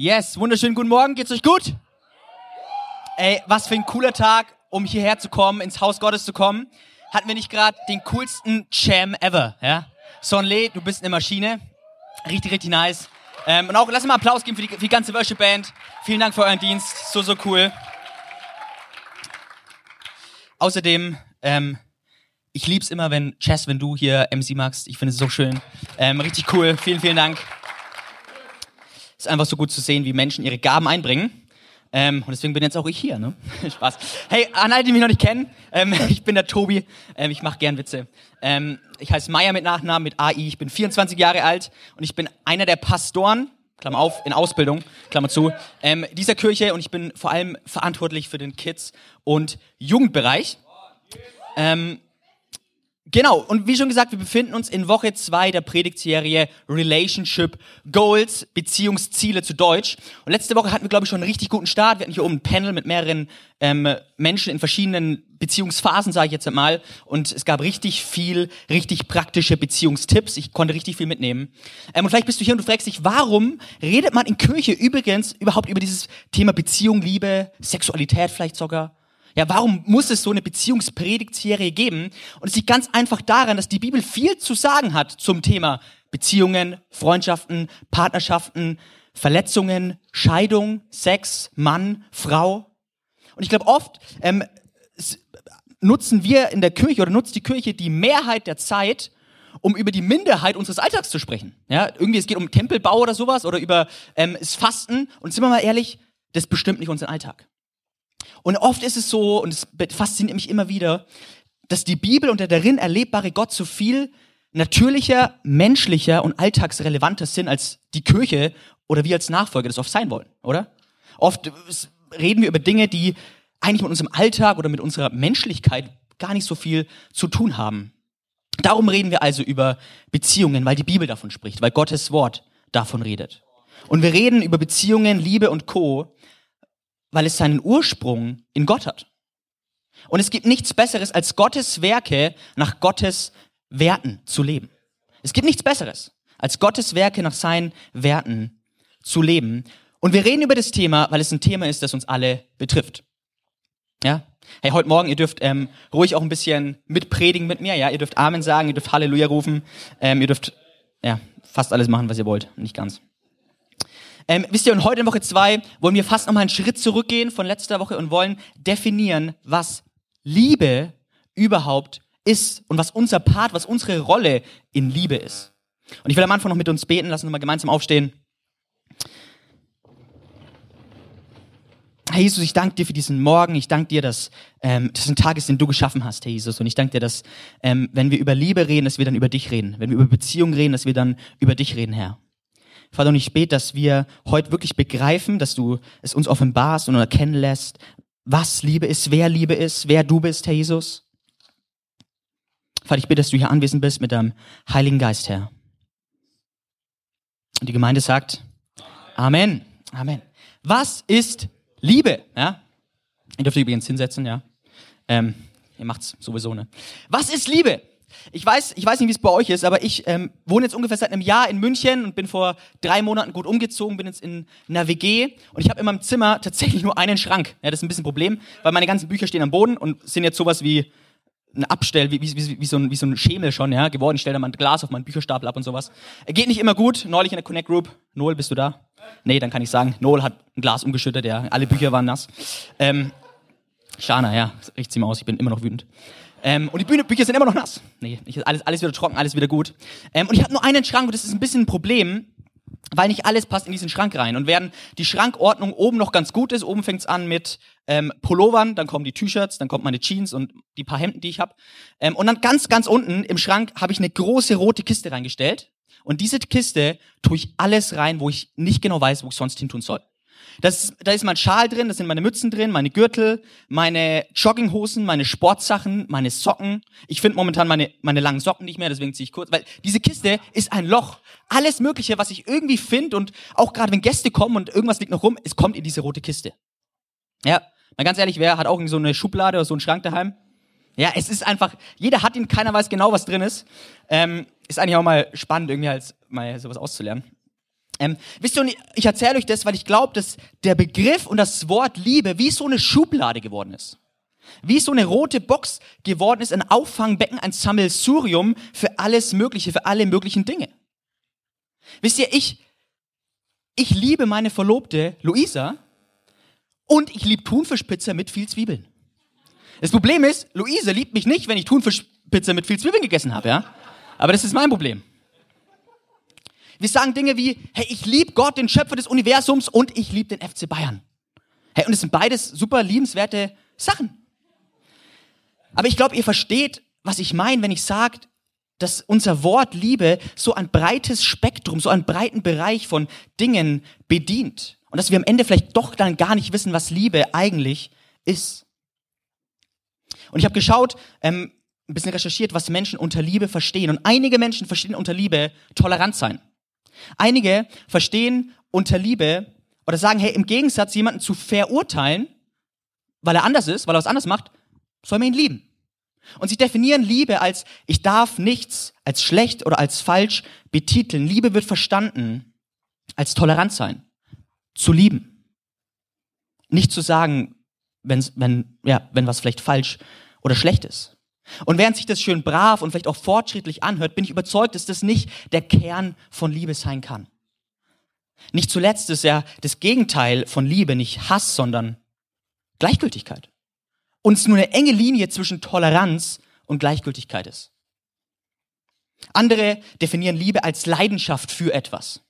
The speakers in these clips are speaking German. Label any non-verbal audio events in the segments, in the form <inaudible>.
Yes, wunderschönen guten Morgen, geht's euch gut? Ey, was für ein cooler Tag, um hierher zu kommen, ins Haus Gottes zu kommen. Hatten wir nicht gerade den coolsten Jam ever, ja? Son Le, du bist eine Maschine. Richtig, richtig nice. Ähm, und auch, lass mal Applaus geben für die, für die ganze Worship Band. Vielen Dank für euren Dienst, so, so cool. Außerdem, ähm, ich lieb's immer, wenn, Chess, wenn du hier MC magst. Ich finde es so schön. Ähm, richtig cool. Vielen, vielen Dank. Ist einfach so gut zu sehen, wie Menschen ihre Gaben einbringen. Ähm, und deswegen bin jetzt auch ich hier, ne? <laughs> Spaß. Hey, an alle, die mich noch nicht kennen, ähm, <laughs> ich bin der Tobi, ähm, ich mache gern Witze. Ähm, ich heiße Meier mit Nachnamen, mit AI, ich bin 24 Jahre alt und ich bin einer der Pastoren, Klammer auf, in Ausbildung, Klammer zu, ähm, dieser Kirche und ich bin vor allem verantwortlich für den Kids- und Jugendbereich. Ähm, Genau, und wie schon gesagt, wir befinden uns in Woche zwei der Predigtserie Relationship Goals, Beziehungsziele zu Deutsch. Und letzte Woche hatten wir, glaube ich, schon einen richtig guten Start. Wir hatten hier oben ein Panel mit mehreren ähm, Menschen in verschiedenen Beziehungsphasen, sage ich jetzt mal. Und es gab richtig viel, richtig praktische Beziehungstipps. Ich konnte richtig viel mitnehmen. Ähm, und vielleicht bist du hier und du fragst dich, warum redet man in Kirche übrigens überhaupt über dieses Thema Beziehung, Liebe, Sexualität vielleicht sogar? Ja, warum muss es so eine Beziehungspredigtserie geben? Und es liegt ganz einfach daran, dass die Bibel viel zu sagen hat zum Thema Beziehungen, Freundschaften, Partnerschaften, Verletzungen, Scheidung, Sex, Mann, Frau. Und ich glaube, oft ähm, nutzen wir in der Kirche oder nutzt die Kirche die Mehrheit der Zeit, um über die Minderheit unseres Alltags zu sprechen. Ja, irgendwie es geht um Tempelbau oder sowas oder über ähm, das Fasten. Und sind wir mal ehrlich, das bestimmt nicht unseren Alltag. Und oft ist es so, und es fasziniert mich immer wieder, dass die Bibel und der darin erlebbare Gott so viel natürlicher, menschlicher und alltagsrelevanter sind, als die Kirche oder wir als Nachfolger das oft sein wollen, oder? Oft reden wir über Dinge, die eigentlich mit unserem Alltag oder mit unserer Menschlichkeit gar nicht so viel zu tun haben. Darum reden wir also über Beziehungen, weil die Bibel davon spricht, weil Gottes Wort davon redet. Und wir reden über Beziehungen, Liebe und Co., weil es seinen Ursprung in Gott hat. Und es gibt nichts Besseres, als Gottes Werke nach Gottes Werten zu leben. Es gibt nichts Besseres, als Gottes Werke nach seinen Werten zu leben. Und wir reden über das Thema, weil es ein Thema ist, das uns alle betrifft. Ja? Hey, heute Morgen, ihr dürft ähm, ruhig auch ein bisschen mitpredigen mit mir. Ja, ihr dürft Amen sagen, ihr dürft Halleluja rufen, ähm, ihr dürft ja fast alles machen, was ihr wollt, nicht ganz. Ähm, wisst ihr, und heute in Woche zwei wollen wir fast nochmal einen Schritt zurückgehen von letzter Woche und wollen definieren, was Liebe überhaupt ist und was unser Part, was unsere Rolle in Liebe ist. Und ich will am Anfang noch mit uns beten, lassen uns mal gemeinsam aufstehen. Herr Jesus, ich danke dir für diesen Morgen. Ich danke dir, dass ähm, das ein Tag ist, den du geschaffen hast, Herr Jesus. Und ich danke dir, dass ähm, wenn wir über Liebe reden, dass wir dann über dich reden. Wenn wir über Beziehung reden, dass wir dann über dich reden, Herr. Vater, und ich bete, dass wir heute wirklich begreifen, dass du es uns offenbarst und erkennen lässt, was Liebe ist, wer Liebe ist, wer du bist, Herr Jesus. Vater, ich bitte, dass du hier anwesend bist mit deinem Heiligen Geist, Herr. Und die Gemeinde sagt, Amen, Amen. Was ist Liebe? Ja? Ihr dürft übrigens hinsetzen, ja. Ähm, ihr macht's sowieso, ne? Was ist Liebe? Ich weiß, ich weiß nicht, wie es bei euch ist, aber ich ähm, wohne jetzt ungefähr seit einem Jahr in München und bin vor drei Monaten gut umgezogen, bin jetzt in einer WG und ich habe in meinem Zimmer tatsächlich nur einen Schrank. Ja, das ist ein bisschen ein Problem, weil meine ganzen Bücher stehen am Boden und sind jetzt sowas wie ein Abstell, wie, wie, wie, wie, so ein, wie so ein Schemel schon, ja, geworden. Ich stelle da mal ein Glas auf meinen Bücherstapel ab und sowas. Geht nicht immer gut. Neulich in der Connect Group. Noel, bist du da? Nee, dann kann ich sagen, Noel hat ein Glas umgeschüttet, ja. Alle Bücher waren nass. Ähm, Shana, ja, riecht sie mal aus, ich bin immer noch wütend. Ähm, und die Bühne, Bücher sind immer noch nass. Nee, nicht, alles, alles wieder trocken, alles wieder gut. Ähm, und ich habe nur einen Schrank und das ist ein bisschen ein Problem, weil nicht alles passt in diesen Schrank rein. Und während die Schrankordnung oben noch ganz gut ist, oben fängt's an mit ähm, Pullovern, dann kommen die T-Shirts, dann kommt meine Jeans und die paar Hemden, die ich habe. Ähm, und dann ganz, ganz unten im Schrank habe ich eine große rote Kiste reingestellt. Und diese Kiste tue ich alles rein, wo ich nicht genau weiß, wo ich sonst hin tun soll. Das, da ist mein Schal drin, da sind meine Mützen drin, meine Gürtel, meine Jogginghosen, meine Sportsachen, meine Socken. Ich finde momentan meine, meine langen Socken nicht mehr, deswegen ziehe ich kurz. Weil diese Kiste ist ein Loch. Alles Mögliche, was ich irgendwie finde und auch gerade wenn Gäste kommen und irgendwas liegt noch rum, es kommt in diese rote Kiste. Ja, mal ganz ehrlich, wer hat auch so eine Schublade oder so einen Schrank daheim? Ja, es ist einfach, jeder hat ihn, keiner weiß genau, was drin ist. Ähm, ist eigentlich auch mal spannend, irgendwie halt mal sowas auszulernen. Ähm, wisst ihr, ich erzähle euch das, weil ich glaube, dass der Begriff und das Wort Liebe wie so eine Schublade geworden ist. Wie so eine rote Box geworden ist, ein Auffangbecken, ein Sammelsurium für alles Mögliche, für alle möglichen Dinge. Wisst ihr, ich, ich liebe meine Verlobte Luisa und ich liebe Thunfischpizza mit viel Zwiebeln. Das Problem ist, Luisa liebt mich nicht, wenn ich Thunfischpizza mit viel Zwiebeln gegessen habe, ja? Aber das ist mein Problem. Wir sagen Dinge wie, hey, ich liebe Gott, den Schöpfer des Universums und ich liebe den FC Bayern. Hey, und es sind beides super liebenswerte Sachen. Aber ich glaube, ihr versteht, was ich meine, wenn ich sage, dass unser Wort Liebe so ein breites Spektrum, so einen breiten Bereich von Dingen bedient. Und dass wir am Ende vielleicht doch dann gar nicht wissen, was Liebe eigentlich ist. Und ich habe geschaut, ähm, ein bisschen recherchiert, was Menschen unter Liebe verstehen. Und einige Menschen verstehen unter Liebe tolerant sein. Einige verstehen unter Liebe oder sagen, hey, im Gegensatz jemanden zu verurteilen, weil er anders ist, weil er was anders macht, soll man ihn lieben. Und sie definieren Liebe als, ich darf nichts als schlecht oder als falsch betiteln. Liebe wird verstanden als tolerant sein, zu lieben. Nicht zu sagen, wenn's, wenn, ja, wenn was vielleicht falsch oder schlecht ist. Und während sich das schön brav und vielleicht auch fortschrittlich anhört, bin ich überzeugt, dass das nicht der Kern von Liebe sein kann. Nicht zuletzt ist ja das Gegenteil von Liebe nicht Hass, sondern Gleichgültigkeit. Und es nur eine enge Linie zwischen Toleranz und Gleichgültigkeit ist. Andere definieren Liebe als Leidenschaft für etwas.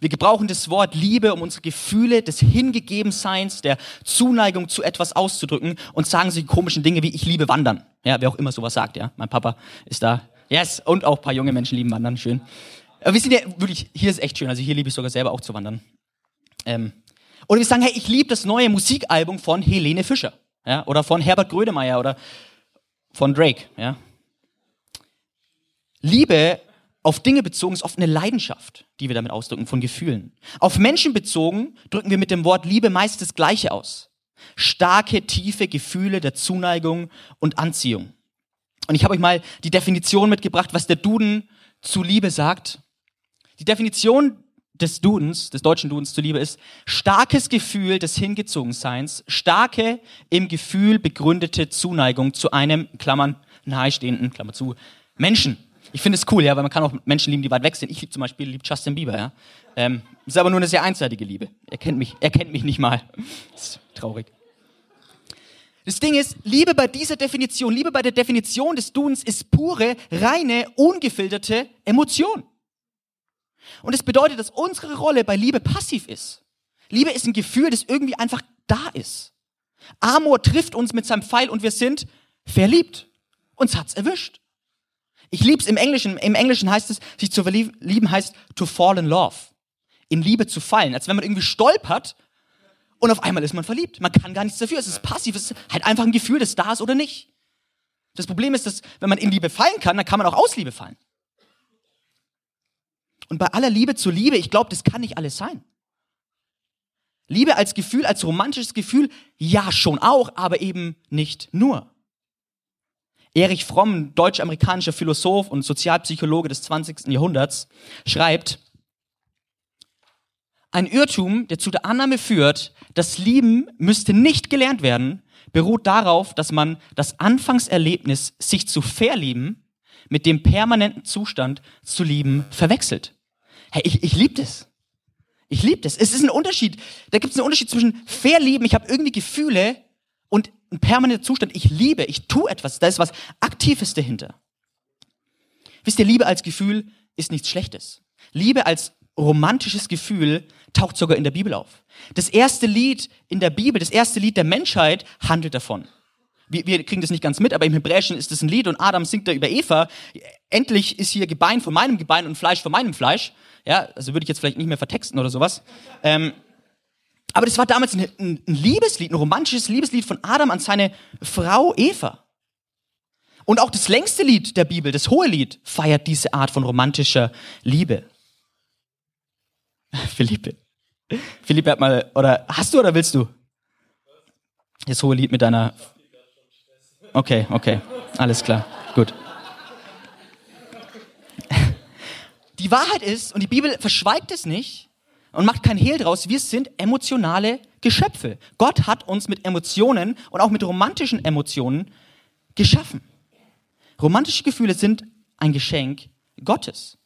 Wir gebrauchen das Wort Liebe, um unsere Gefühle des Hingegebenseins, der Zuneigung zu etwas auszudrücken und sagen sie komischen Dinge wie ich liebe Wandern. Ja, wer auch immer sowas sagt, ja. Mein Papa ist da. Yes, und auch ein paar junge Menschen lieben Wandern, schön. Aber wir sind ja wirklich, hier ist echt schön, also hier liebe ich sogar selber auch zu wandern. Ähm, oder wir sagen, hey, ich liebe das neue Musikalbum von Helene Fischer, ja, oder von Herbert Grönemeyer oder von Drake, ja. Liebe auf Dinge bezogen ist oft eine Leidenschaft, die wir damit ausdrücken, von Gefühlen. Auf Menschen bezogen drücken wir mit dem Wort Liebe meist das Gleiche aus. Starke, tiefe Gefühle der Zuneigung und Anziehung. Und ich habe euch mal die Definition mitgebracht, was der Duden zu Liebe sagt. Die Definition des Dudens, des deutschen Dudens zu Liebe ist starkes Gefühl des Hingezogenseins, starke im Gefühl begründete Zuneigung zu einem, Klammern, nahestehenden, Klammer zu, Menschen. Ich finde es cool, ja, weil man kann auch Menschen lieben, die weit weg sind. Ich liebe zum Beispiel lieb Justin Bieber, ja. Ähm, ist aber nur eine sehr einseitige Liebe. Er kennt mich, er kennt mich nicht mal. <laughs> Ist traurig. Das Ding ist, Liebe bei dieser Definition, Liebe bei der Definition des Duns ist pure, reine, ungefilterte Emotion. Und es das bedeutet, dass unsere Rolle bei Liebe passiv ist. Liebe ist ein Gefühl, das irgendwie einfach da ist. Amor trifft uns mit seinem Pfeil und wir sind verliebt. Uns hat's erwischt. Ich lieb's im Englischen. Im Englischen heißt es, sich zu verlieben heißt to fall in love. In Liebe zu fallen. Als wenn man irgendwie stolpert und auf einmal ist man verliebt. Man kann gar nichts dafür. Es ist passiv. Es ist halt einfach ein Gefühl, das da ist oder nicht. Das Problem ist, dass wenn man in Liebe fallen kann, dann kann man auch aus Liebe fallen. Und bei aller Liebe zur Liebe, ich glaube, das kann nicht alles sein. Liebe als Gefühl, als romantisches Gefühl, ja schon auch, aber eben nicht nur. Erich Fromm, deutsch-amerikanischer Philosoph und Sozialpsychologe des 20. Jahrhunderts, schreibt, ein Irrtum, der zu der Annahme führt, dass Lieben müsste nicht gelernt werden, beruht darauf, dass man das Anfangserlebnis, sich zu verlieben, mit dem permanenten Zustand zu lieben verwechselt. Hey, ich, ich liebe das. Ich liebe das. Es ist ein Unterschied. Da gibt es einen Unterschied zwischen verlieben, ich habe irgendwie Gefühle und ein permanenter Zustand. Ich liebe, ich tue etwas. Da ist was Aktives dahinter. Wisst ihr, Liebe als Gefühl ist nichts Schlechtes. Liebe als romantisches Gefühl taucht sogar in der Bibel auf. Das erste Lied in der Bibel, das erste Lied der Menschheit handelt davon. Wir, wir kriegen das nicht ganz mit, aber im Hebräischen ist es ein Lied und Adam singt da über Eva. Endlich ist hier Gebein von meinem Gebein und Fleisch von meinem Fleisch. Ja, also würde ich jetzt vielleicht nicht mehr vertexten oder sowas. Ähm, aber das war damals ein, ein, Liebeslied, ein romantisches Liebeslied von Adam an seine Frau Eva. Und auch das längste Lied der Bibel, das hohe Lied, feiert diese Art von romantischer Liebe. <laughs> Philippe. Philippe hat mal, oder hast du oder willst du? Das hohe Lied mit deiner. Okay, okay. Alles klar. Gut. <laughs> die Wahrheit ist, und die Bibel verschweigt es nicht und macht kein Hehl draus, wir sind emotionale Geschöpfe. Gott hat uns mit Emotionen und auch mit romantischen Emotionen geschaffen. Romantische Gefühle sind ein Geschenk Gottes.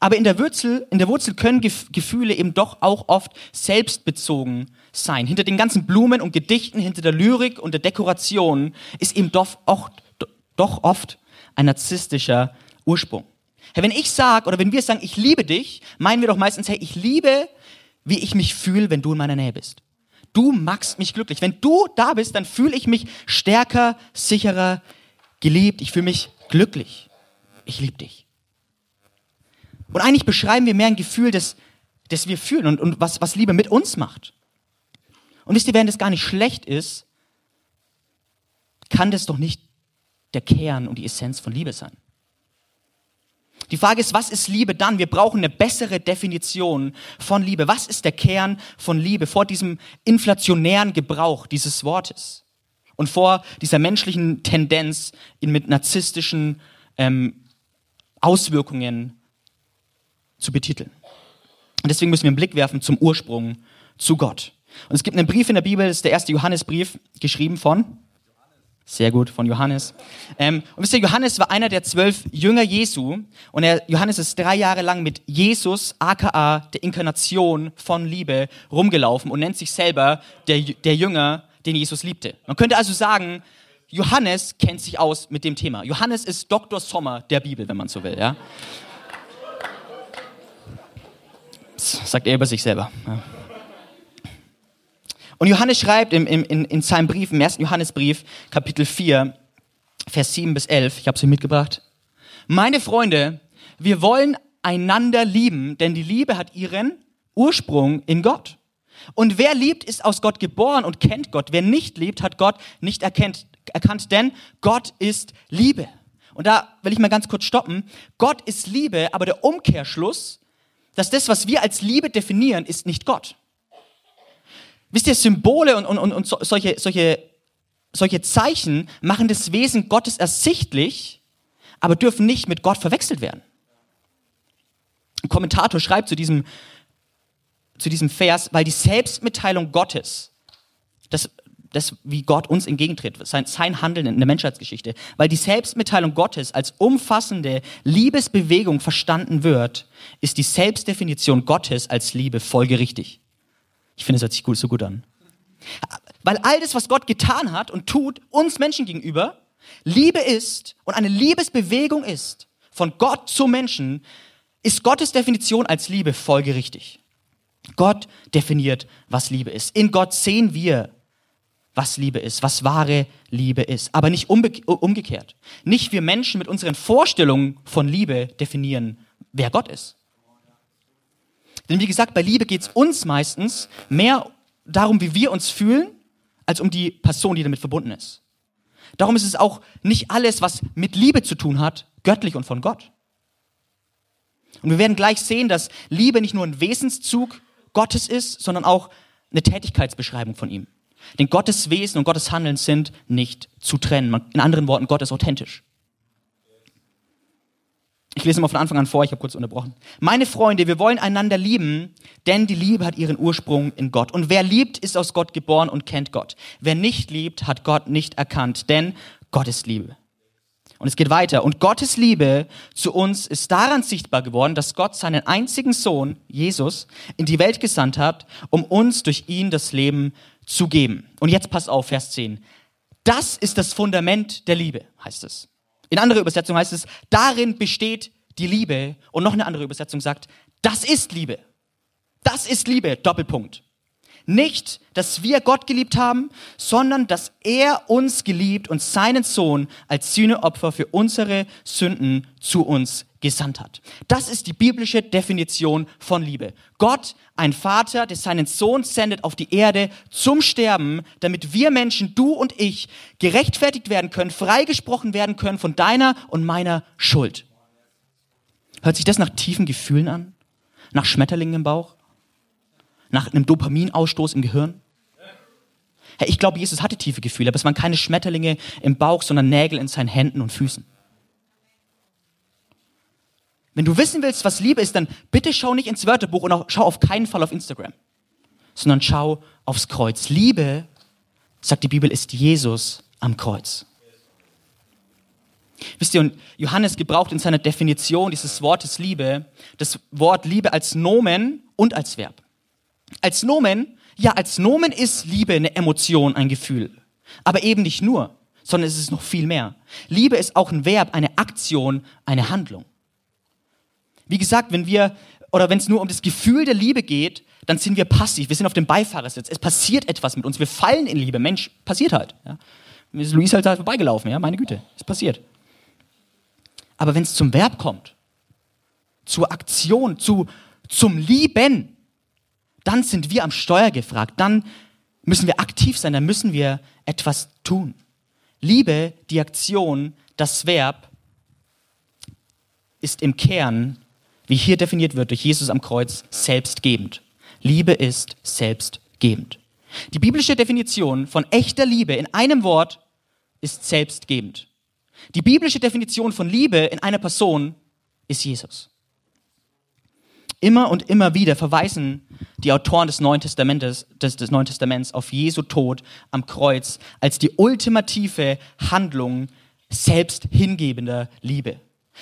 Aber in der Wurzel, in der Wurzel können Gefühle eben doch auch oft selbstbezogen sein. Hinter den ganzen Blumen und Gedichten, hinter der Lyrik und der Dekoration ist eben doch, auch, doch oft ein narzisstischer Ursprung. Hey, wenn ich sage oder wenn wir sagen, ich liebe dich, meinen wir doch meistens, hey, ich liebe, wie ich mich fühle, wenn du in meiner Nähe bist. Du machst mich glücklich. Wenn du da bist, dann fühle ich mich stärker, sicherer, geliebt. Ich fühle mich glücklich. Ich liebe dich. Und eigentlich beschreiben wir mehr ein Gefühl, das, das wir fühlen und, und was, was Liebe mit uns macht. Und wisst ihr, wenn das gar nicht schlecht ist, kann das doch nicht der Kern und die Essenz von Liebe sein. Die Frage ist, was ist Liebe dann? Wir brauchen eine bessere Definition von Liebe. Was ist der Kern von Liebe vor diesem inflationären Gebrauch dieses Wortes und vor dieser menschlichen Tendenz, ihn mit narzisstischen ähm, Auswirkungen zu betiteln? Und deswegen müssen wir einen Blick werfen zum Ursprung, zu Gott. Und es gibt einen Brief in der Bibel, das ist der erste Johannesbrief, geschrieben von sehr gut, von Johannes. Ähm, und wisst ihr, Johannes war einer der zwölf Jünger Jesu. Und er, Johannes ist drei Jahre lang mit Jesus, aka der Inkarnation von Liebe, rumgelaufen und nennt sich selber der, der Jünger, den Jesus liebte. Man könnte also sagen, Johannes kennt sich aus mit dem Thema. Johannes ist Dr. Sommer der Bibel, wenn man so will. Ja? Das sagt er über sich selber. Ja. Und Johannes schreibt im, im, in, in seinem Brief, im ersten Johannesbrief, Kapitel 4, Vers 7 bis 11, ich habe sie mitgebracht. Meine Freunde, wir wollen einander lieben, denn die Liebe hat ihren Ursprung in Gott. Und wer liebt, ist aus Gott geboren und kennt Gott. Wer nicht liebt, hat Gott nicht erkennt, erkannt, denn Gott ist Liebe. Und da will ich mal ganz kurz stoppen. Gott ist Liebe, aber der Umkehrschluss, dass das, was wir als Liebe definieren, ist nicht Gott. Wisst ihr, Symbole und, und, und, und solche, solche, solche Zeichen machen das Wesen Gottes ersichtlich, aber dürfen nicht mit Gott verwechselt werden. Ein Kommentator schreibt zu diesem, zu diesem Vers, weil die Selbstmitteilung Gottes, das, das, wie Gott uns entgegentritt, sein, sein Handeln in der Menschheitsgeschichte, weil die Selbstmitteilung Gottes als umfassende Liebesbewegung verstanden wird, ist die Selbstdefinition Gottes als Liebe folgerichtig. Ich finde, es hört sich gut, so gut an. Weil all das, was Gott getan hat und tut, uns Menschen gegenüber, Liebe ist und eine Liebesbewegung ist, von Gott zu Menschen, ist Gottes Definition als Liebe folgerichtig. Gott definiert, was Liebe ist. In Gott sehen wir, was Liebe ist, was wahre Liebe ist, aber nicht umgekehrt. Nicht wir Menschen mit unseren Vorstellungen von Liebe definieren, wer Gott ist. Denn wie gesagt, bei Liebe geht es uns meistens mehr darum, wie wir uns fühlen, als um die Person, die damit verbunden ist. Darum ist es auch nicht alles, was mit Liebe zu tun hat, göttlich und von Gott. Und wir werden gleich sehen, dass Liebe nicht nur ein Wesenszug Gottes ist, sondern auch eine Tätigkeitsbeschreibung von ihm. Denn Gottes Wesen und Gottes Handeln sind nicht zu trennen. In anderen Worten, Gott ist authentisch. Ich lese mal von Anfang an vor, ich habe kurz unterbrochen. Meine Freunde, wir wollen einander lieben, denn die Liebe hat ihren Ursprung in Gott. Und wer liebt, ist aus Gott geboren und kennt Gott. Wer nicht liebt, hat Gott nicht erkannt, denn Gott ist Liebe. Und es geht weiter. Und Gottes Liebe zu uns ist daran sichtbar geworden, dass Gott seinen einzigen Sohn, Jesus, in die Welt gesandt hat, um uns durch ihn das Leben zu geben. Und jetzt passt auf, Vers 10. Das ist das Fundament der Liebe, heißt es. In anderer Übersetzung heißt es, darin besteht die Liebe. Und noch eine andere Übersetzung sagt, das ist Liebe. Das ist Liebe, Doppelpunkt. Nicht, dass wir Gott geliebt haben, sondern dass er uns geliebt und seinen Sohn als Sühneopfer für unsere Sünden zu uns gesandt hat. Das ist die biblische Definition von Liebe. Gott, ein Vater, der seinen Sohn sendet auf die Erde zum Sterben, damit wir Menschen, du und ich, gerechtfertigt werden können, freigesprochen werden können von deiner und meiner Schuld. Hört sich das nach tiefen Gefühlen an? Nach Schmetterlingen im Bauch? Nach einem Dopaminausstoß im Gehirn? Hey, ich glaube, Jesus hatte tiefe Gefühle, aber es waren keine Schmetterlinge im Bauch, sondern Nägel in seinen Händen und Füßen. Wenn du wissen willst, was Liebe ist, dann bitte schau nicht ins Wörterbuch und auch, schau auf keinen Fall auf Instagram, sondern schau aufs Kreuz. Liebe, sagt die Bibel, ist Jesus am Kreuz. Wisst ihr, und Johannes gebraucht in seiner Definition dieses Wortes Liebe das Wort Liebe als Nomen und als Verb. Als Nomen, ja, als Nomen ist Liebe eine Emotion, ein Gefühl. Aber eben nicht nur, sondern es ist noch viel mehr. Liebe ist auch ein Verb, eine Aktion, eine Handlung. Wie gesagt, wenn wir, oder wenn es nur um das Gefühl der Liebe geht, dann sind wir passiv. Wir sind auf dem Beifahrersitz. Es passiert etwas mit uns. Wir fallen in Liebe. Mensch, passiert halt. Ja. Ist Luis halt, halt vorbeigelaufen, ja, meine Güte. Es passiert. Aber wenn es zum Verb kommt, zur Aktion, zu, zum Lieben, dann sind wir am Steuer gefragt. Dann müssen wir aktiv sein, dann müssen wir etwas tun. Liebe, die Aktion, das Verb ist im Kern, wie hier definiert wird durch Jesus am Kreuz, selbstgebend. Liebe ist selbstgebend. Die biblische Definition von echter Liebe in einem Wort ist selbstgebend. Die biblische Definition von Liebe in einer Person ist Jesus. Immer und immer wieder verweisen die Autoren des Neuen Testamentes, des, des Neuen Testaments auf Jesu Tod am Kreuz als die ultimative Handlung selbst hingebender Liebe.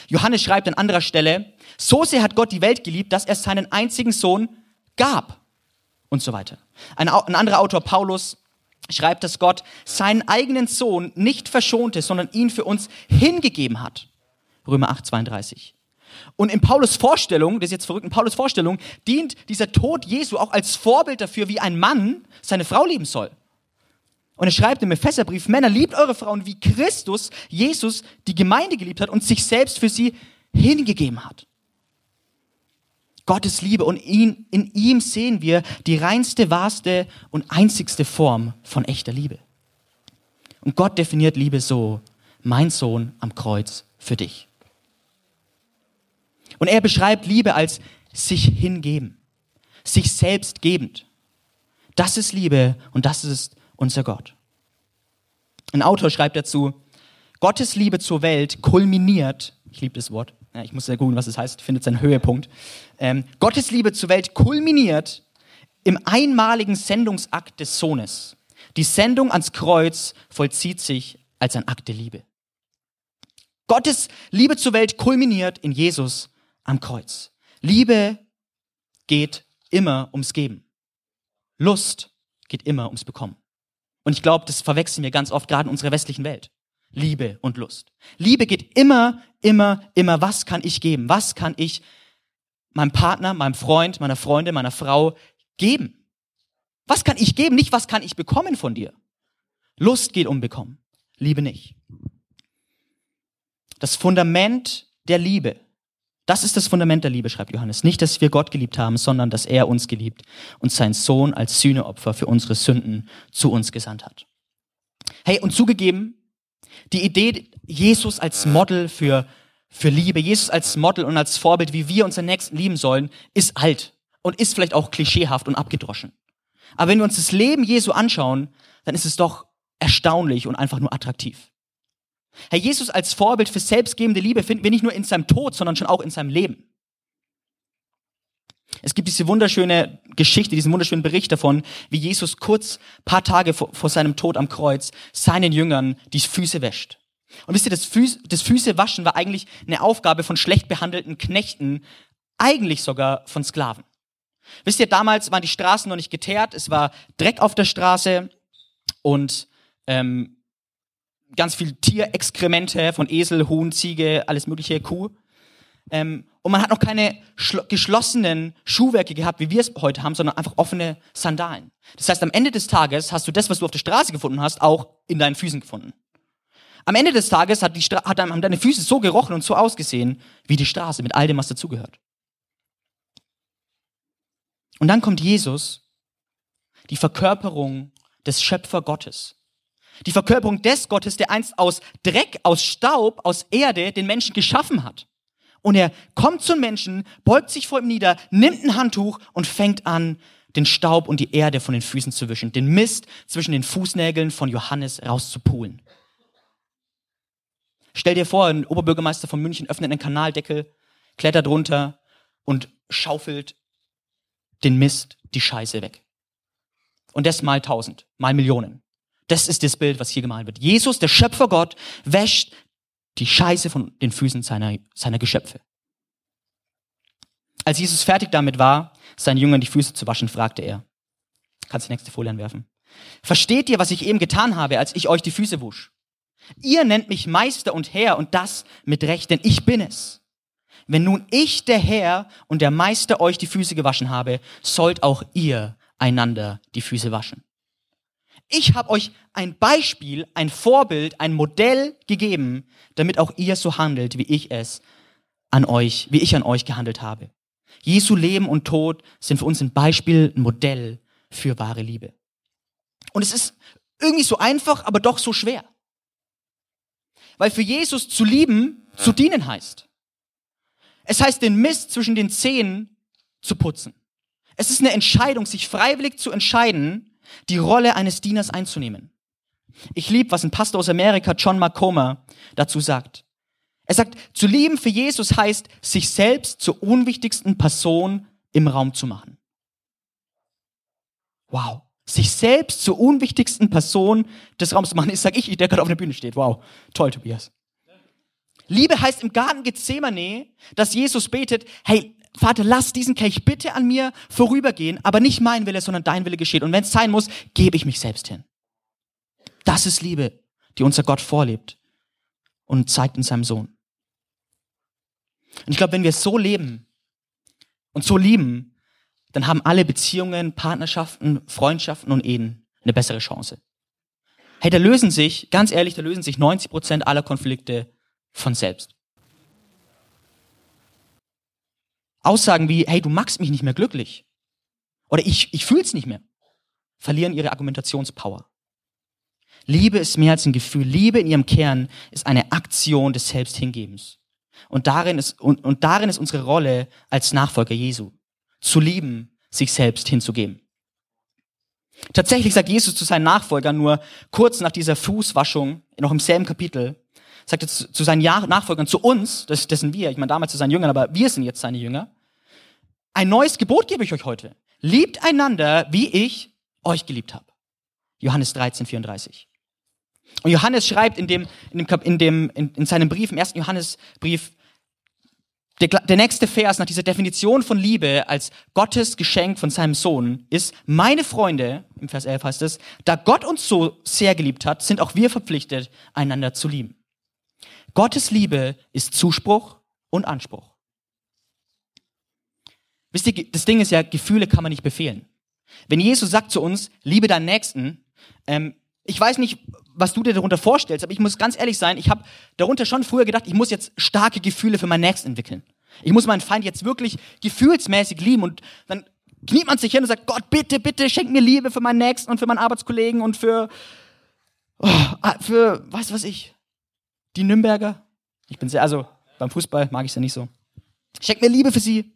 Johannes schreibt an anderer Stelle, so sehr hat Gott die Welt geliebt, dass er seinen einzigen Sohn gab und so weiter. Ein, ein anderer Autor, Paulus, schreibt, dass Gott seinen eigenen Sohn nicht verschonte, sondern ihn für uns hingegeben hat. Römer 8, 32. Und in Paulus Vorstellung, das ist jetzt verrückt, in Paulus Vorstellung dient dieser Tod Jesu auch als Vorbild dafür, wie ein Mann seine Frau lieben soll. Und er schreibt im Epheserbrief, Männer, liebt eure Frauen, wie Christus, Jesus, die Gemeinde geliebt hat und sich selbst für sie hingegeben hat. Gottes Liebe und ihn, in ihm sehen wir die reinste, wahrste und einzigste Form von echter Liebe. Und Gott definiert Liebe so, mein Sohn am Kreuz für dich. Und er beschreibt Liebe als sich hingeben, sich selbst gebend. Das ist Liebe und das ist unser Gott. Ein Autor schreibt dazu, Gottes Liebe zur Welt kulminiert, ich liebe das Wort, ja, ich muss ja googeln, was es heißt, findet seinen Höhepunkt. Ähm, Gottes Liebe zur Welt kulminiert im einmaligen Sendungsakt des Sohnes. Die Sendung ans Kreuz vollzieht sich als ein Akt der Liebe. Gottes Liebe zur Welt kulminiert in Jesus am Kreuz. Liebe geht immer ums Geben. Lust geht immer ums Bekommen. Und ich glaube, das verwechseln wir ganz oft, gerade in unserer westlichen Welt. Liebe und Lust. Liebe geht immer, immer, immer, was kann ich geben? Was kann ich meinem Partner, meinem Freund, meiner Freundin, meiner Frau geben? Was kann ich geben? Nicht, was kann ich bekommen von dir? Lust geht um bekommen. Liebe nicht. Das Fundament der Liebe. Das ist das Fundament der Liebe, schreibt Johannes. Nicht, dass wir Gott geliebt haben, sondern dass er uns geliebt und seinen Sohn als Sühneopfer für unsere Sünden zu uns gesandt hat. Hey, und zugegeben, die Idee, Jesus als Model für, für Liebe, Jesus als Model und als Vorbild, wie wir unseren Nächsten lieben sollen, ist alt und ist vielleicht auch klischeehaft und abgedroschen. Aber wenn wir uns das Leben Jesu anschauen, dann ist es doch erstaunlich und einfach nur attraktiv. Herr Jesus als Vorbild für selbstgebende Liebe finden wir nicht nur in seinem Tod, sondern schon auch in seinem Leben. Es gibt diese wunderschöne Geschichte, diesen wunderschönen Bericht davon, wie Jesus kurz paar Tage vor, vor seinem Tod am Kreuz seinen Jüngern die Füße wäscht. Und wisst ihr, das, Füß, das Füßewaschen war eigentlich eine Aufgabe von schlecht behandelten Knechten, eigentlich sogar von Sklaven. Wisst ihr, damals waren die Straßen noch nicht geteert, es war Dreck auf der Straße und ähm, ganz viel Tierexkremente von Esel, Huhn, Ziege, alles mögliche, Kuh. Ähm, und man hat noch keine geschlossenen Schuhwerke gehabt, wie wir es heute haben, sondern einfach offene Sandalen. Das heißt, am Ende des Tages hast du das, was du auf der Straße gefunden hast, auch in deinen Füßen gefunden. Am Ende des Tages hat die Stra hat, haben deine Füße so gerochen und so ausgesehen wie die Straße mit all dem, was dazugehört. Und dann kommt Jesus, die Verkörperung des Schöpfer Gottes. Die Verkörperung des Gottes, der einst aus Dreck, aus Staub, aus Erde den Menschen geschaffen hat. Und er kommt zum Menschen, beugt sich vor ihm nieder, nimmt ein Handtuch und fängt an, den Staub und die Erde von den Füßen zu wischen, den Mist zwischen den Fußnägeln von Johannes rauszupulen. Stell dir vor, ein Oberbürgermeister von München öffnet einen Kanaldeckel, klettert runter und schaufelt den Mist, die Scheiße weg. Und das mal tausend, mal Millionen. Das ist das Bild, was hier gemalt wird. Jesus, der Schöpfer Gott, wäscht die Scheiße von den Füßen seiner, seiner Geschöpfe. Als Jesus fertig damit war, seinen Jüngern die Füße zu waschen, fragte er, kannst die nächste Folie anwerfen, versteht ihr, was ich eben getan habe, als ich euch die Füße wusch? Ihr nennt mich Meister und Herr und das mit Recht, denn ich bin es. Wenn nun ich, der Herr und der Meister, euch die Füße gewaschen habe, sollt auch ihr einander die Füße waschen. Ich habe euch ein Beispiel, ein Vorbild, ein Modell gegeben, damit auch ihr so handelt, wie ich es an euch, wie ich an euch gehandelt habe. Jesu Leben und Tod sind für uns ein Beispiel, ein Modell für wahre Liebe. Und es ist irgendwie so einfach, aber doch so schwer. Weil für Jesus zu lieben, zu dienen heißt. Es heißt, den Mist zwischen den Zehen zu putzen. Es ist eine Entscheidung, sich freiwillig zu entscheiden, die Rolle eines Dieners einzunehmen. Ich liebe, was ein Pastor aus Amerika, John McComber, dazu sagt. Er sagt, zu lieben für Jesus heißt, sich selbst zur unwichtigsten Person im Raum zu machen. Wow. Sich selbst zur unwichtigsten Person des Raums zu machen, ist, sag ich, der gerade auf der Bühne steht. Wow. Toll, Tobias. Liebe heißt im Garten Gethsemane, dass Jesus betet, hey, Vater, lass diesen Kelch bitte an mir vorübergehen, aber nicht mein Wille, sondern dein Wille geschieht. Und wenn es sein muss, gebe ich mich selbst hin. Das ist Liebe, die unser Gott vorlebt und zeigt in seinem Sohn. Und ich glaube, wenn wir so leben und so lieben, dann haben alle Beziehungen, Partnerschaften, Freundschaften und Ehen eine bessere Chance. Hey, da lösen sich, ganz ehrlich, da lösen sich 90 Prozent aller Konflikte von selbst. Aussagen wie, hey, du magst mich nicht mehr glücklich. Oder ich, ich fühl's nicht mehr. Verlieren ihre Argumentationspower. Liebe ist mehr als ein Gefühl. Liebe in ihrem Kern ist eine Aktion des Selbsthingebens. Und darin ist, und, und darin ist unsere Rolle als Nachfolger Jesu. Zu lieben, sich selbst hinzugeben. Tatsächlich sagt Jesus zu seinen Nachfolgern nur kurz nach dieser Fußwaschung, noch im selben Kapitel, sagt er zu, zu seinen Nachfolgern, zu uns, das, das sind wir, ich meine damals zu seinen Jüngern, aber wir sind jetzt seine Jünger, ein neues Gebot gebe ich euch heute. Liebt einander, wie ich euch geliebt habe. Johannes 13, 34. Und Johannes schreibt in dem, in dem, in dem, in, in seinem Brief, im ersten Johannesbrief, der, der nächste Vers nach dieser Definition von Liebe als Gottes Geschenk von seinem Sohn ist, meine Freunde, im Vers 11 heißt es, da Gott uns so sehr geliebt hat, sind auch wir verpflichtet, einander zu lieben. Gottes Liebe ist Zuspruch und Anspruch. Wisst ihr, das Ding ist ja, Gefühle kann man nicht befehlen. Wenn Jesus sagt zu uns, liebe deinen Nächsten, ähm, ich weiß nicht, was du dir darunter vorstellst, aber ich muss ganz ehrlich sein, ich habe darunter schon früher gedacht, ich muss jetzt starke Gefühle für meinen Nächsten entwickeln. Ich muss meinen Feind jetzt wirklich gefühlsmäßig lieben und dann kniet man sich hin und sagt, Gott, bitte, bitte, schenk mir Liebe für meinen Nächsten und für meinen Arbeitskollegen und für, oh, für, was weiß ich, die Nürnberger. Ich bin sehr, also beim Fußball mag ich es ja nicht so. Schenk mir Liebe für sie.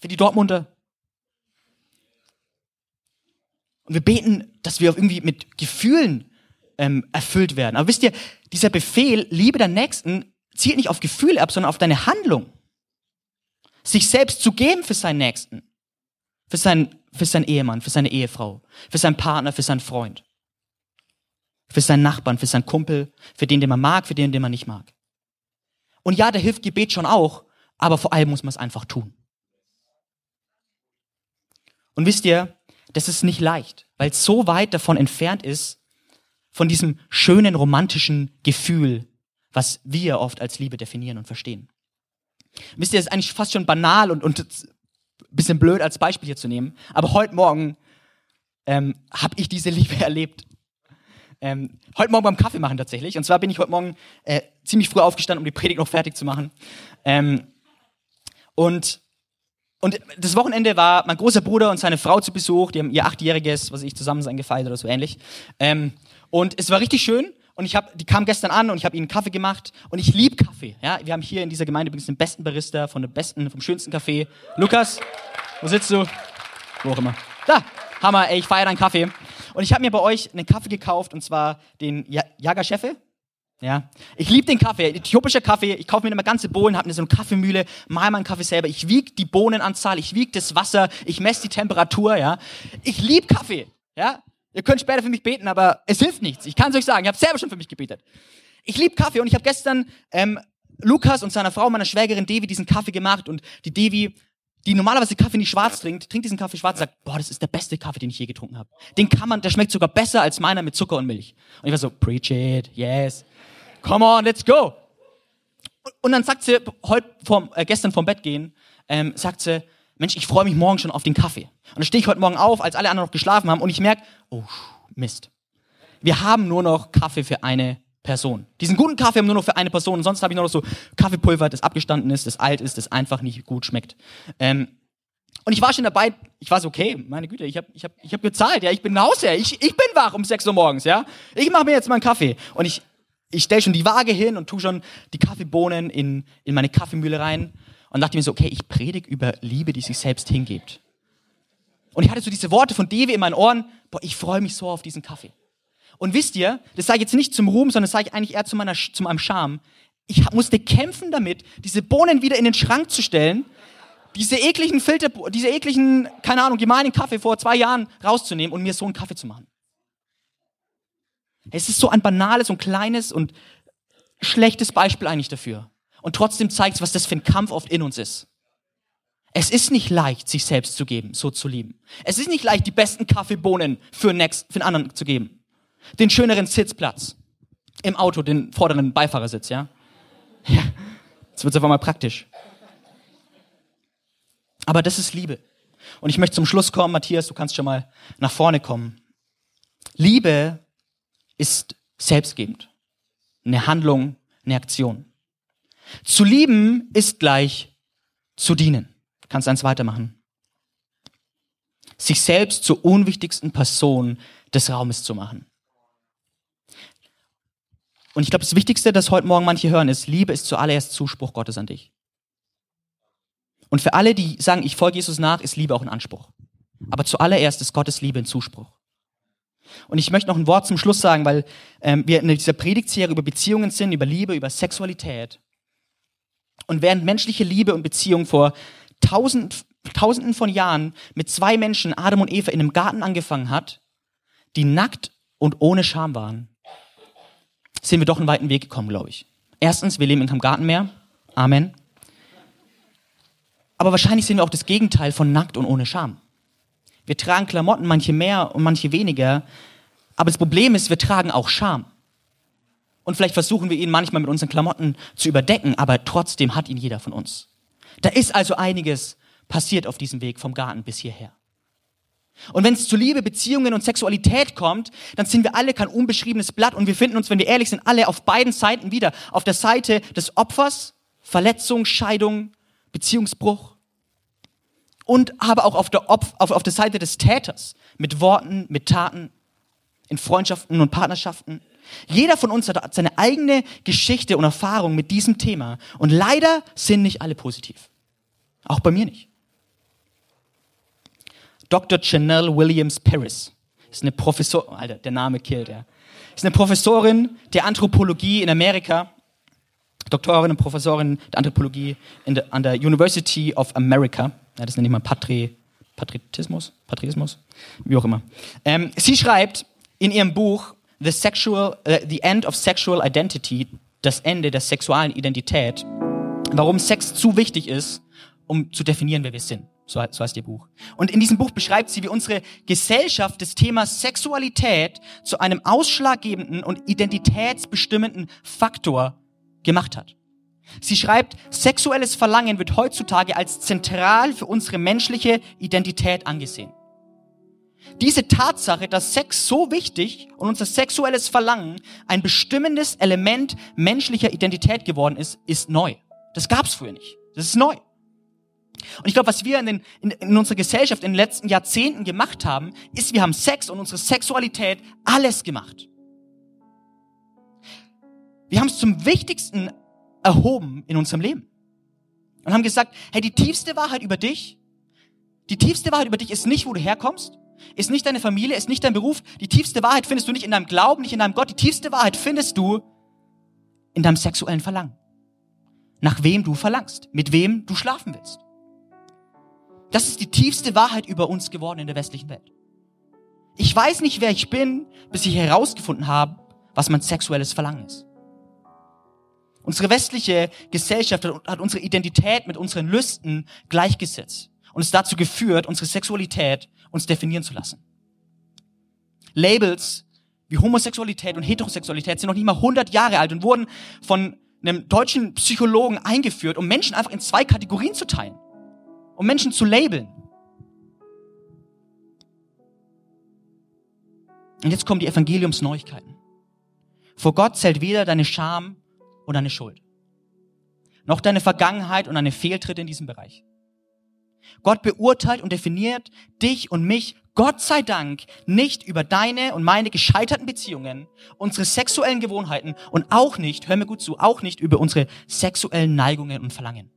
Für die Dortmunder. Und wir beten, dass wir irgendwie mit Gefühlen ähm, erfüllt werden. Aber wisst ihr, dieser Befehl, Liebe der Nächsten, zielt nicht auf Gefühle ab, sondern auf deine Handlung. Sich selbst zu geben für seinen Nächsten. Für seinen, für seinen Ehemann, für seine Ehefrau, für seinen Partner, für seinen Freund. Für seinen Nachbarn, für seinen Kumpel, für den, den man mag, für den, den man nicht mag. Und ja, da hilft Gebet schon auch, aber vor allem muss man es einfach tun. Und wisst ihr, das ist nicht leicht, weil es so weit davon entfernt ist, von diesem schönen romantischen Gefühl, was wir oft als Liebe definieren und verstehen. Wisst ihr, das ist eigentlich fast schon banal und, und ein bisschen blöd als Beispiel hier zu nehmen, aber heute Morgen ähm, habe ich diese Liebe <laughs> erlebt. Ähm, heute Morgen beim Kaffee machen tatsächlich. Und zwar bin ich heute Morgen äh, ziemlich früh aufgestanden, um die Predigt noch fertig zu machen. Ähm, und und das Wochenende war mein großer Bruder und seine Frau zu Besuch. Die haben ihr achtjähriges, was ich zusammen sein gefeiert oder so ähnlich. Ähm, und es war richtig schön. Und ich habe, die kam gestern an und ich habe ihnen Kaffee gemacht. Und ich liebe Kaffee. Ja, wir haben hier in dieser Gemeinde übrigens den besten Barista von dem besten, vom schönsten Kaffee. Lukas, wo sitzt du? Wo auch immer. Da, Hammer. Ey, ich feiere deinen Kaffee. Und ich habe mir bei euch einen Kaffee gekauft und zwar den Jagerscheffel. Ja, ich liebe den Kaffee, äthiopischer Kaffee. Ich kaufe mir immer ganze Bohnen, habe mir so eine Kaffeemühle, mache meinen Kaffee selber. Ich wiege die Bohnenanzahl, ich wiege das Wasser, ich messe die Temperatur. Ja, ich liebe Kaffee. Ja, ihr könnt später für mich beten, aber es hilft nichts. Ich kann es euch sagen. Ich habe selber schon für mich gebetet. Ich liebe Kaffee und ich habe gestern ähm, Lukas und seiner Frau, meiner Schwägerin Devi, diesen Kaffee gemacht und die Devi die normalerweise Kaffee nicht schwarz trinkt, trinkt diesen Kaffee schwarz und sagt, boah, das ist der beste Kaffee, den ich je getrunken habe. Den kann man, der schmeckt sogar besser als meiner mit Zucker und Milch. Und ich war so, preach it, yes. Come on, let's go. Und dann sagt sie, heute vom, äh, gestern vom Bett gehen, ähm, sagt sie, Mensch, ich freue mich morgen schon auf den Kaffee. Und dann stehe ich heute Morgen auf, als alle anderen noch geschlafen haben, und ich merke, oh, Mist. Wir haben nur noch Kaffee für eine Person. Diesen guten Kaffee haben wir nur noch für eine Person. Und sonst habe ich nur noch so Kaffeepulver, das abgestanden ist, das alt ist, das einfach nicht gut schmeckt. Ähm, und ich war schon dabei, ich war so, okay, meine Güte, ich habe ich hab, ich hab gezahlt, ja, ich bin Hausherr, ich, ich bin wach um 6 Uhr morgens, ja. Ich mache mir jetzt mal einen Kaffee. Und ich, ich stelle schon die Waage hin und tue schon die Kaffeebohnen in, in meine Kaffeemühle rein und dachte mir so, okay, ich predige über Liebe, die sich selbst hingibt. Und ich hatte so diese Worte von Devi in meinen Ohren, boah, ich freue mich so auf diesen Kaffee. Und wisst ihr, das sage ich jetzt nicht zum Ruhm, sondern das sage ich eigentlich eher zu, meiner, zu meinem Scham. Ich musste kämpfen damit, diese Bohnen wieder in den Schrank zu stellen, diese ekligen Filter, diese ekligen, keine Ahnung, gemeinen Kaffee vor zwei Jahren rauszunehmen und mir so einen Kaffee zu machen. Es ist so ein banales und kleines und schlechtes Beispiel eigentlich dafür. Und trotzdem zeigt es, was das für ein Kampf oft in uns ist. Es ist nicht leicht, sich selbst zu geben, so zu lieben. Es ist nicht leicht, die besten Kaffeebohnen für, next, für einen anderen zu geben den schöneren Sitzplatz. Im Auto, den vorderen Beifahrersitz, ja? Ja, jetzt wird's einfach mal praktisch. Aber das ist Liebe. Und ich möchte zum Schluss kommen, Matthias, du kannst schon mal nach vorne kommen. Liebe ist selbstgebend. Eine Handlung, eine Aktion. Zu lieben ist gleich zu dienen. Du kannst eins weitermachen. Sich selbst zur unwichtigsten Person des Raumes zu machen. Und ich glaube, das Wichtigste, das heute Morgen manche hören, ist, Liebe ist zuallererst Zuspruch Gottes an dich. Und für alle, die sagen, ich folge Jesus nach, ist Liebe auch ein Anspruch. Aber zuallererst ist Gottes Liebe ein Zuspruch. Und ich möchte noch ein Wort zum Schluss sagen, weil ähm, wir in dieser Predigtserie über Beziehungen sind, über Liebe, über Sexualität. Und während menschliche Liebe und Beziehung vor tausend, tausenden von Jahren mit zwei Menschen, Adam und Eva, in einem Garten angefangen hat, die nackt und ohne Scham waren, sind wir doch einen weiten Weg gekommen, glaube ich. Erstens, wir leben in keinem Gartenmeer. Amen. Aber wahrscheinlich sind wir auch das Gegenteil von nackt und ohne Scham. Wir tragen Klamotten, manche mehr und manche weniger. Aber das Problem ist, wir tragen auch Scham. Und vielleicht versuchen wir ihn manchmal mit unseren Klamotten zu überdecken, aber trotzdem hat ihn jeder von uns. Da ist also einiges passiert auf diesem Weg vom Garten bis hierher. Und wenn es zu Liebe, Beziehungen und Sexualität kommt, dann sind wir alle kein unbeschriebenes Blatt und wir finden uns, wenn wir ehrlich sind, alle auf beiden Seiten wieder. Auf der Seite des Opfers, Verletzung, Scheidung, Beziehungsbruch. Und aber auch auf der, Opf auf, auf der Seite des Täters, mit Worten, mit Taten, in Freundschaften und Partnerschaften. Jeder von uns hat seine eigene Geschichte und Erfahrung mit diesem Thema. Und leider sind nicht alle positiv. Auch bei mir nicht. Dr. Chanel Williams Paris. Ist eine Professorin, Alter, der Name killt, ja. Ist eine Professorin der Anthropologie in Amerika. Doktorin und Professorin der Anthropologie der, an der University of America. Ja, das nenne ich mal Patri, Patriotismus, Patriotismus, wie auch immer. Ähm, sie schreibt in ihrem Buch The, Sexual, uh, The End of Sexual Identity, das Ende der sexuellen Identität, warum Sex zu wichtig ist, um zu definieren, wer wir sind. So, so heißt ihr Buch. Und in diesem Buch beschreibt sie, wie unsere Gesellschaft das Thema Sexualität zu einem ausschlaggebenden und identitätsbestimmenden Faktor gemacht hat. Sie schreibt, sexuelles Verlangen wird heutzutage als zentral für unsere menschliche Identität angesehen. Diese Tatsache, dass Sex so wichtig und unser sexuelles Verlangen ein bestimmendes Element menschlicher Identität geworden ist, ist neu. Das gab's früher nicht. Das ist neu. Und ich glaube, was wir in, den, in, in unserer Gesellschaft in den letzten Jahrzehnten gemacht haben, ist, wir haben Sex und unsere Sexualität alles gemacht. Wir haben es zum Wichtigsten erhoben in unserem Leben. Und haben gesagt, hey, die tiefste Wahrheit über dich, die tiefste Wahrheit über dich ist nicht, wo du herkommst, ist nicht deine Familie, ist nicht dein Beruf. Die tiefste Wahrheit findest du nicht in deinem Glauben, nicht in deinem Gott. Die tiefste Wahrheit findest du in deinem sexuellen Verlangen. Nach wem du verlangst, mit wem du schlafen willst. Das ist die tiefste Wahrheit über uns geworden in der westlichen Welt. Ich weiß nicht, wer ich bin, bis ich herausgefunden habe, was mein sexuelles Verlangen ist. Unsere westliche Gesellschaft hat unsere Identität mit unseren Lüsten gleichgesetzt und es dazu geführt, unsere Sexualität uns definieren zu lassen. Labels wie Homosexualität und Heterosexualität sind noch nicht mal 100 Jahre alt und wurden von einem deutschen Psychologen eingeführt, um Menschen einfach in zwei Kategorien zu teilen, um Menschen zu labeln. Und jetzt kommen die Evangeliumsneuigkeiten. Vor Gott zählt weder deine Scham und deine Schuld, noch deine Vergangenheit und deine Fehltritte in diesem Bereich. Gott beurteilt und definiert dich und mich, Gott sei Dank, nicht über deine und meine gescheiterten Beziehungen, unsere sexuellen Gewohnheiten und auch nicht, hör mir gut zu, auch nicht über unsere sexuellen Neigungen und Verlangen.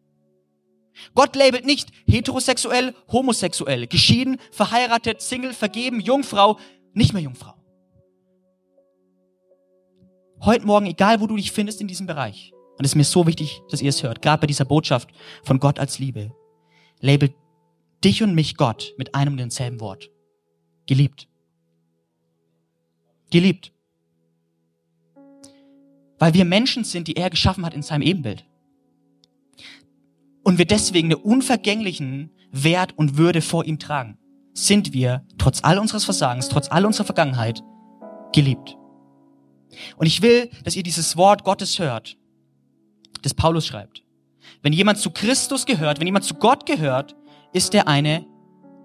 Gott labelt nicht heterosexuell, homosexuell, geschieden, verheiratet, Single, vergeben, Jungfrau, nicht mehr Jungfrau. Heute Morgen, egal wo du dich findest in diesem Bereich, und es ist mir so wichtig, dass ihr es hört, gerade bei dieser Botschaft von Gott als Liebe, labelt dich und mich Gott mit einem und denselben Wort. Geliebt. Geliebt. Weil wir Menschen sind, die er geschaffen hat in seinem Ebenbild. Und wir deswegen einen unvergänglichen Wert und Würde vor ihm tragen, sind wir, trotz all unseres Versagens, trotz all unserer Vergangenheit, geliebt. Und ich will, dass ihr dieses Wort Gottes hört, das Paulus schreibt. Wenn jemand zu Christus gehört, wenn jemand zu Gott gehört, ist er eine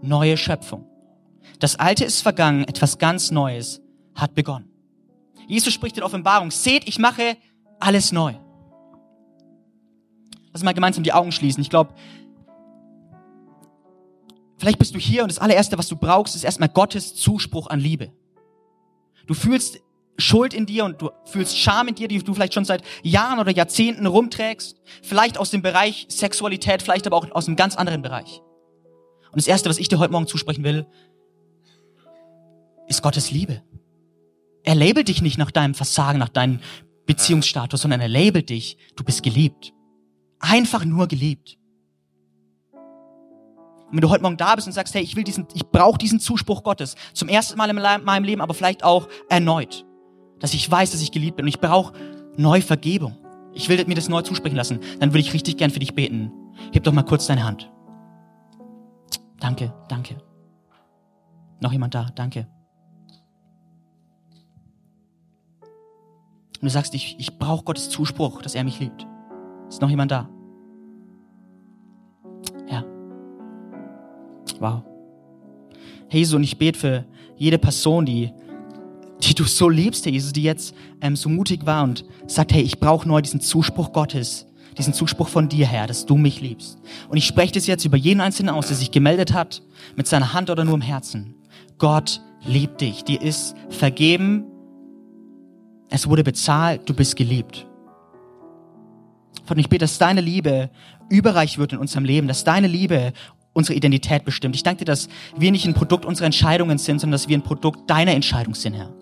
neue Schöpfung. Das Alte ist vergangen, etwas ganz Neues hat begonnen. Jesus spricht in Offenbarung, seht, ich mache alles neu. Lass mal gemeinsam die Augen schließen. Ich glaube, vielleicht bist du hier und das allererste, was du brauchst, ist erstmal Gottes Zuspruch an Liebe. Du fühlst Schuld in dir und du fühlst Scham in dir, die du vielleicht schon seit Jahren oder Jahrzehnten rumträgst. Vielleicht aus dem Bereich Sexualität, vielleicht aber auch aus einem ganz anderen Bereich. Und das Erste, was ich dir heute Morgen zusprechen will, ist Gottes Liebe. Er labelt dich nicht nach deinem Versagen, nach deinem Beziehungsstatus, sondern er labelt dich, du bist geliebt. Einfach nur geliebt. Und wenn du heute Morgen da bist und sagst, hey, ich will diesen, ich brauche diesen Zuspruch Gottes, zum ersten Mal in meinem Leben, aber vielleicht auch erneut, dass ich weiß, dass ich geliebt bin und ich brauche neue Vergebung. Ich will mir das neu zusprechen lassen. Dann würde ich richtig gern für dich beten. Heb doch mal kurz deine Hand. Danke, danke. Noch jemand da? Danke. Und du sagst, ich, ich brauche Gottes Zuspruch, dass er mich liebt. Ist noch jemand da? Wow. Hey, Jesus, und ich bete für jede Person, die die du so liebst, Jesus, die jetzt ähm, so mutig war und sagt, hey, ich brauche neu diesen Zuspruch Gottes, diesen Zuspruch von dir, Herr, dass du mich liebst. Und ich spreche das jetzt über jeden Einzelnen aus, der sich gemeldet hat, mit seiner Hand oder nur im Herzen. Gott liebt dich, dir ist vergeben, es wurde bezahlt, du bist geliebt. Vater, ich bete, dass deine Liebe überreich wird in unserem Leben, dass deine Liebe unsere Identität bestimmt. Ich danke dir, dass wir nicht ein Produkt unserer Entscheidungen sind, sondern dass wir ein Produkt deiner Entscheidung sind, Herr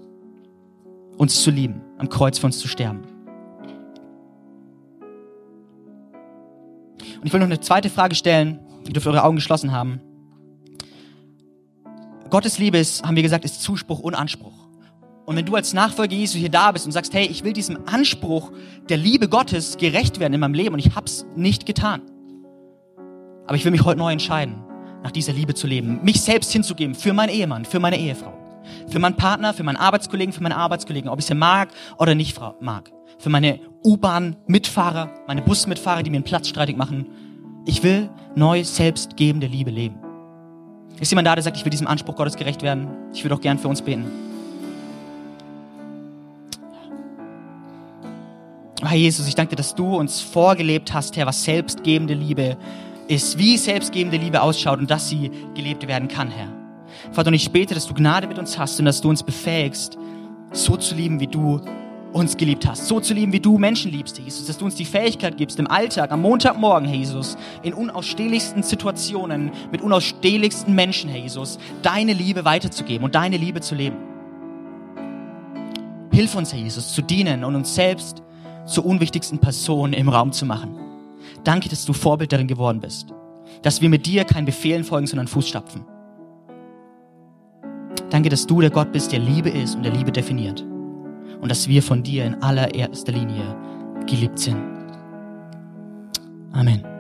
uns zu lieben, am Kreuz für uns zu sterben. Und ich will noch eine zweite Frage stellen. Ihr dürft eure Augen geschlossen haben. Gottes Liebe ist, haben wir gesagt, ist Zuspruch und Anspruch. Und wenn du als Nachfolger Jesu hier da bist und sagst, hey, ich will diesem Anspruch der Liebe Gottes gerecht werden in meinem Leben und ich hab's nicht getan. Aber ich will mich heute neu entscheiden, nach dieser Liebe zu leben, mich selbst hinzugeben für meinen Ehemann, für meine Ehefrau. Für meinen Partner, für meinen Arbeitskollegen, für meine Arbeitskollegen, ob ich sie mag oder nicht mag. Für meine U-Bahn-Mitfahrer, meine Busmitfahrer, die mir einen Platz streitig machen. Ich will neu selbstgebende Liebe leben. Ist jemand da, der sagt, ich will diesem Anspruch Gottes gerecht werden? Ich würde auch gern für uns beten. Herr Jesus, ich danke dir, dass du uns vorgelebt hast, Herr, was selbstgebende Liebe ist, wie selbstgebende Liebe ausschaut und dass sie gelebt werden kann, Herr. Vater, und ich bete, dass du Gnade mit uns hast und dass du uns befähigst, so zu lieben, wie du uns geliebt hast, so zu lieben, wie du Menschen liebst, Jesus, dass du uns die Fähigkeit gibst, im Alltag, am Montagmorgen, Herr Jesus, in unausstehlichsten Situationen, mit unausstehlichsten Menschen, Herr Jesus, deine Liebe weiterzugeben und deine Liebe zu leben. Hilf uns, Herr Jesus, zu dienen und uns selbst zur unwichtigsten Person im Raum zu machen. Danke, dass du Vorbild darin geworden bist. Dass wir mit dir keinen Befehlen folgen, sondern Fußstapfen. Danke, dass du der Gott bist, der Liebe ist und der Liebe definiert. Und dass wir von dir in allererster Linie geliebt sind. Amen.